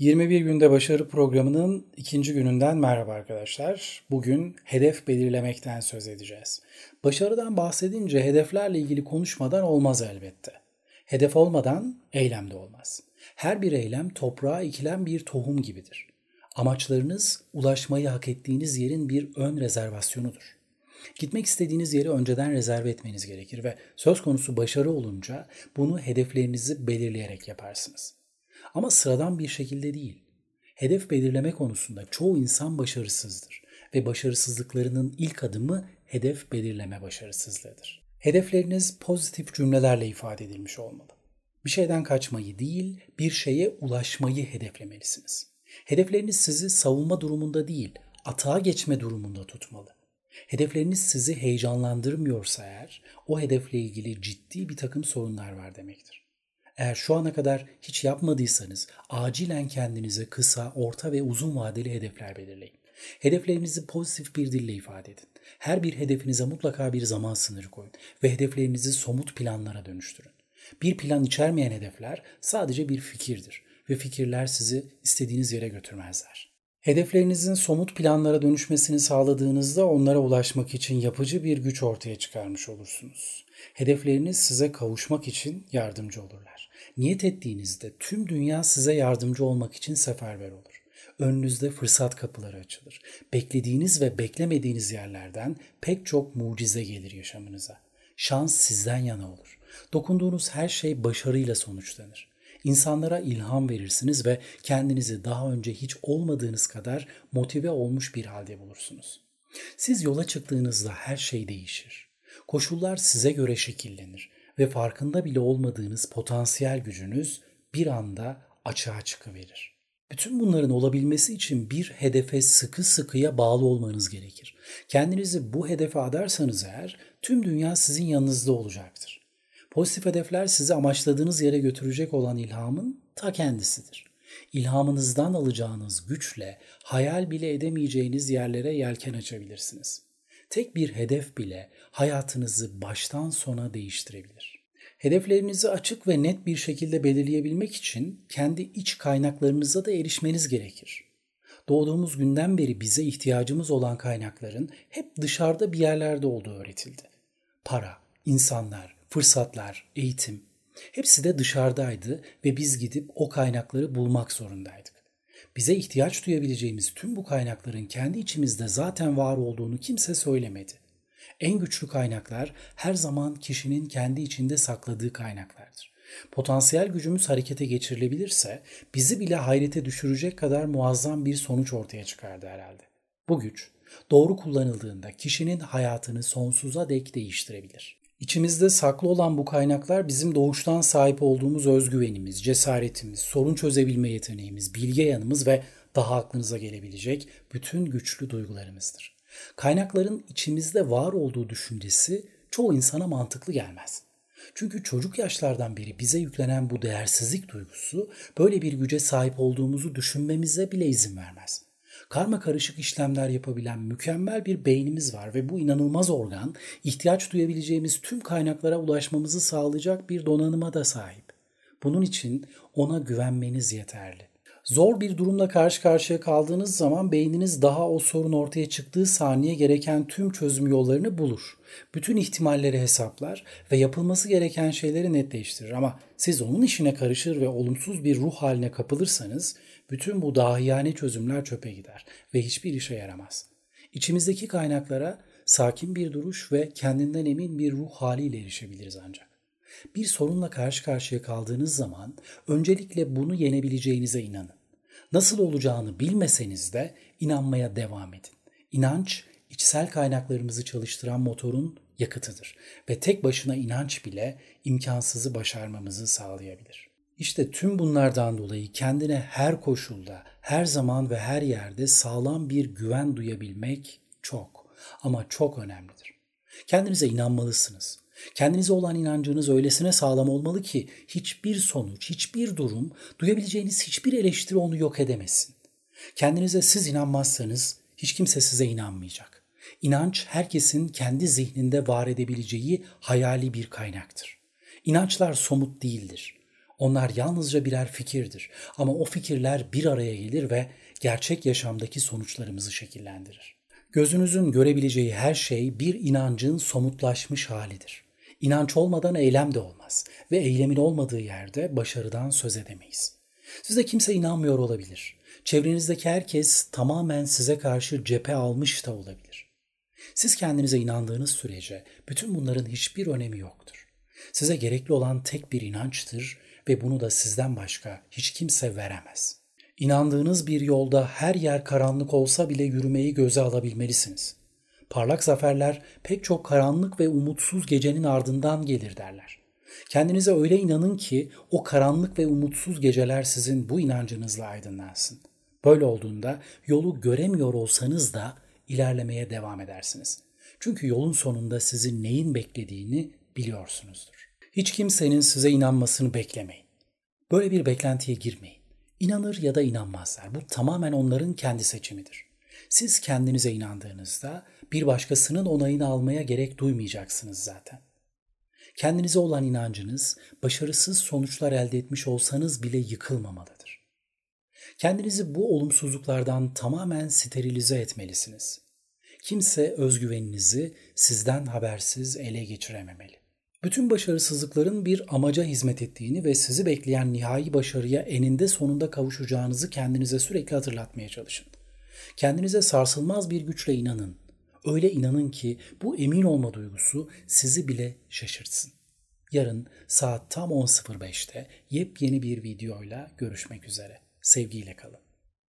21 günde başarı programının ikinci gününden merhaba arkadaşlar. Bugün hedef belirlemekten söz edeceğiz. Başarıdan bahsedince hedeflerle ilgili konuşmadan olmaz elbette. Hedef olmadan eylem de olmaz. Her bir eylem toprağa ekilen bir tohum gibidir. Amaçlarınız ulaşmayı hak ettiğiniz yerin bir ön rezervasyonudur. Gitmek istediğiniz yeri önceden rezerve etmeniz gerekir ve söz konusu başarı olunca bunu hedeflerinizi belirleyerek yaparsınız. Ama sıradan bir şekilde değil. Hedef belirleme konusunda çoğu insan başarısızdır ve başarısızlıklarının ilk adımı hedef belirleme başarısızlığıdır. Hedefleriniz pozitif cümlelerle ifade edilmiş olmalı. Bir şeyden kaçmayı değil, bir şeye ulaşmayı hedeflemelisiniz. Hedefleriniz sizi savunma durumunda değil, atağa geçme durumunda tutmalı. Hedefleriniz sizi heyecanlandırmıyorsa eğer, o hedefle ilgili ciddi bir takım sorunlar var demektir. Eğer şu ana kadar hiç yapmadıysanız acilen kendinize kısa, orta ve uzun vadeli hedefler belirleyin. Hedeflerinizi pozitif bir dille ifade edin. Her bir hedefinize mutlaka bir zaman sınırı koyun ve hedeflerinizi somut planlara dönüştürün. Bir plan içermeyen hedefler sadece bir fikirdir ve fikirler sizi istediğiniz yere götürmezler. Hedeflerinizin somut planlara dönüşmesini sağladığınızda onlara ulaşmak için yapıcı bir güç ortaya çıkarmış olursunuz. Hedefleriniz size kavuşmak için yardımcı olurlar. Niyet ettiğinizde tüm dünya size yardımcı olmak için seferber olur. Önünüzde fırsat kapıları açılır. Beklediğiniz ve beklemediğiniz yerlerden pek çok mucize gelir yaşamınıza. Şans sizden yana olur. Dokunduğunuz her şey başarıyla sonuçlanır. İnsanlara ilham verirsiniz ve kendinizi daha önce hiç olmadığınız kadar motive olmuş bir halde bulursunuz. Siz yola çıktığınızda her şey değişir. Koşullar size göre şekillenir ve farkında bile olmadığınız potansiyel gücünüz bir anda açığa çıkıverir. Bütün bunların olabilmesi için bir hedefe sıkı sıkıya bağlı olmanız gerekir. Kendinizi bu hedefe adarsanız eğer tüm dünya sizin yanınızda olacaktır. Pozitif hedefler sizi amaçladığınız yere götürecek olan ilhamın ta kendisidir. İlhamınızdan alacağınız güçle hayal bile edemeyeceğiniz yerlere yelken açabilirsiniz. Tek bir hedef bile hayatınızı baştan sona değiştirebilir. Hedeflerinizi açık ve net bir şekilde belirleyebilmek için kendi iç kaynaklarınıza da erişmeniz gerekir. Doğduğumuz günden beri bize ihtiyacımız olan kaynakların hep dışarıda bir yerlerde olduğu öğretildi. Para, insanlar, fırsatlar, eğitim hepsi de dışarıdaydı ve biz gidip o kaynakları bulmak zorundaydık. Bize ihtiyaç duyabileceğimiz tüm bu kaynakların kendi içimizde zaten var olduğunu kimse söylemedi. En güçlü kaynaklar her zaman kişinin kendi içinde sakladığı kaynaklardır. Potansiyel gücümüz harekete geçirilebilirse bizi bile hayrete düşürecek kadar muazzam bir sonuç ortaya çıkardı herhalde. Bu güç doğru kullanıldığında kişinin hayatını sonsuza dek değiştirebilir. İçimizde saklı olan bu kaynaklar bizim doğuştan sahip olduğumuz özgüvenimiz, cesaretimiz, sorun çözebilme yeteneğimiz, bilge yanımız ve daha aklınıza gelebilecek bütün güçlü duygularımızdır. Kaynakların içimizde var olduğu düşüncesi çoğu insana mantıklı gelmez. Çünkü çocuk yaşlardan beri bize yüklenen bu değersizlik duygusu böyle bir güce sahip olduğumuzu düşünmemize bile izin vermez. Karma karışık işlemler yapabilen mükemmel bir beynimiz var ve bu inanılmaz organ ihtiyaç duyabileceğimiz tüm kaynaklara ulaşmamızı sağlayacak bir donanıma da sahip. Bunun için ona güvenmeniz yeterli. Zor bir durumla karşı karşıya kaldığınız zaman beyniniz daha o sorun ortaya çıktığı saniye gereken tüm çözüm yollarını bulur. Bütün ihtimalleri hesaplar ve yapılması gereken şeyleri netleştirir ama siz onun işine karışır ve olumsuz bir ruh haline kapılırsanız bütün bu dahiyane çözümler çöpe gider ve hiçbir işe yaramaz. İçimizdeki kaynaklara sakin bir duruş ve kendinden emin bir ruh haliyle erişebiliriz ancak. Bir sorunla karşı karşıya kaldığınız zaman öncelikle bunu yenebileceğinize inanın. Nasıl olacağını bilmeseniz de inanmaya devam edin. İnanç içsel kaynaklarımızı çalıştıran motorun yakıtıdır ve tek başına inanç bile imkansızı başarmamızı sağlayabilir. İşte tüm bunlardan dolayı kendine her koşulda, her zaman ve her yerde sağlam bir güven duyabilmek çok ama çok önemlidir. Kendinize inanmalısınız. Kendinize olan inancınız öylesine sağlam olmalı ki hiçbir sonuç, hiçbir durum, duyabileceğiniz hiçbir eleştiri onu yok edemesin. Kendinize siz inanmazsanız hiç kimse size inanmayacak. İnanç herkesin kendi zihninde var edebileceği hayali bir kaynaktır. İnançlar somut değildir. Onlar yalnızca birer fikirdir ama o fikirler bir araya gelir ve gerçek yaşamdaki sonuçlarımızı şekillendirir. Gözünüzün görebileceği her şey bir inancın somutlaşmış halidir. İnanç olmadan eylem de olmaz ve eylemin olmadığı yerde başarıdan söz edemeyiz. Size kimse inanmıyor olabilir. Çevrenizdeki herkes tamamen size karşı cephe almış da olabilir. Siz kendinize inandığınız sürece bütün bunların hiçbir önemi yoktur. Size gerekli olan tek bir inançtır ve bunu da sizden başka hiç kimse veremez. İnandığınız bir yolda her yer karanlık olsa bile yürümeyi göze alabilmelisiniz. Parlak zaferler pek çok karanlık ve umutsuz gecenin ardından gelir derler. Kendinize öyle inanın ki o karanlık ve umutsuz geceler sizin bu inancınızla aydınlansın. Böyle olduğunda yolu göremiyor olsanız da ilerlemeye devam edersiniz. Çünkü yolun sonunda sizin neyin beklediğini biliyorsunuzdur. Hiç kimsenin size inanmasını beklemeyin. Böyle bir beklentiye girmeyin. İnanır ya da inanmazlar. Bu tamamen onların kendi seçimidir. Siz kendinize inandığınızda bir başkasının onayını almaya gerek duymayacaksınız zaten. Kendinize olan inancınız başarısız sonuçlar elde etmiş olsanız bile yıkılmamalıdır. Kendinizi bu olumsuzluklardan tamamen sterilize etmelisiniz. Kimse özgüveninizi sizden habersiz ele geçirememeli. Bütün başarısızlıkların bir amaca hizmet ettiğini ve sizi bekleyen nihai başarıya eninde sonunda kavuşacağınızı kendinize sürekli hatırlatmaya çalışın. Kendinize sarsılmaz bir güçle inanın. Öyle inanın ki bu emin olma duygusu sizi bile şaşırtsın. Yarın saat tam 10.05'te yepyeni bir videoyla görüşmek üzere. Sevgiyle kalın.